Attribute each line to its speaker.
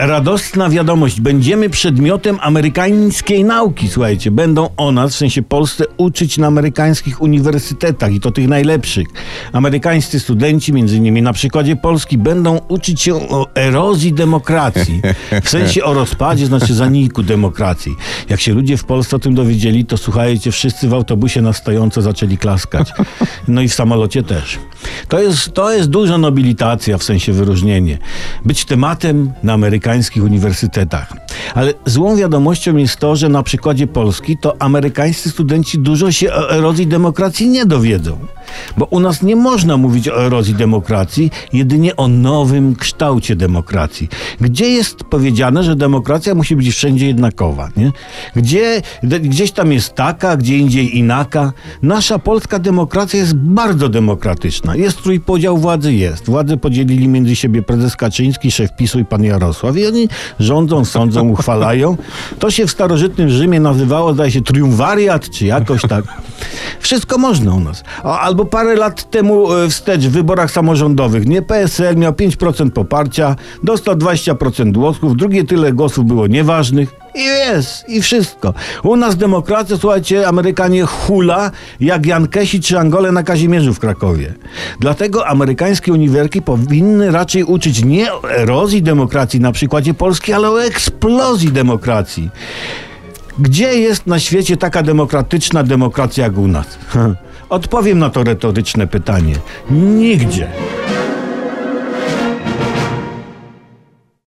Speaker 1: radosna wiadomość. Będziemy przedmiotem amerykańskiej nauki, słuchajcie. Będą o nas, w sensie Polsce, uczyć na amerykańskich uniwersytetach i to tych najlepszych. Amerykańscy studenci, między innymi na przykładzie Polski, będą uczyć się o erozji demokracji. W sensie o rozpadzie, znaczy zaniku demokracji. Jak się ludzie w Polsce o tym dowiedzieli, to słuchajcie, wszyscy w autobusie na stojąco zaczęli klaskać. No i w samolocie też. To jest, to jest duża nobilitacja, w sensie wyróżnienie. Być tematem na amerykańskich uniwersytetach. Ale złą wiadomością jest to, że na przykładzie Polski to amerykańscy studenci dużo się o erozji demokracji nie dowiedzą. Bo u nas nie można mówić o erozji demokracji, jedynie o nowym kształcie demokracji. Gdzie jest powiedziane, że demokracja musi być wszędzie jednakowa? Nie? Gdzie, gdzieś tam jest taka, gdzie indziej inaka. Nasza polska demokracja jest bardzo demokratyczna. Jest trójpodział władzy? Jest. Władzę podzielili między siebie prezes Kaczyński, szef PiSu i pan Jarosław. I oni rządzą, sądzą, uchwalają. To się w starożytnym Rzymie nazywało, zdaje się, triumvariat, czy jakoś tak. Wszystko można u nas. Albo parę lat temu e, wstecz w wyborach samorządowych, nie PSL miał 5% poparcia, dostał 20% głosów, drugie tyle głosów było nieważnych. I jest, i wszystko. U nas demokracja, słuchajcie, Amerykanie hula jak Jan Kesi czy Angole na Kazimierzu w Krakowie. Dlatego amerykańskie uniwerki powinny raczej uczyć nie o erozji demokracji na przykładzie Polski, ale o eksplozji demokracji. Gdzie jest na świecie taka demokratyczna demokracja jak u nas? Odpowiem na to retoryczne pytanie. Nigdzie.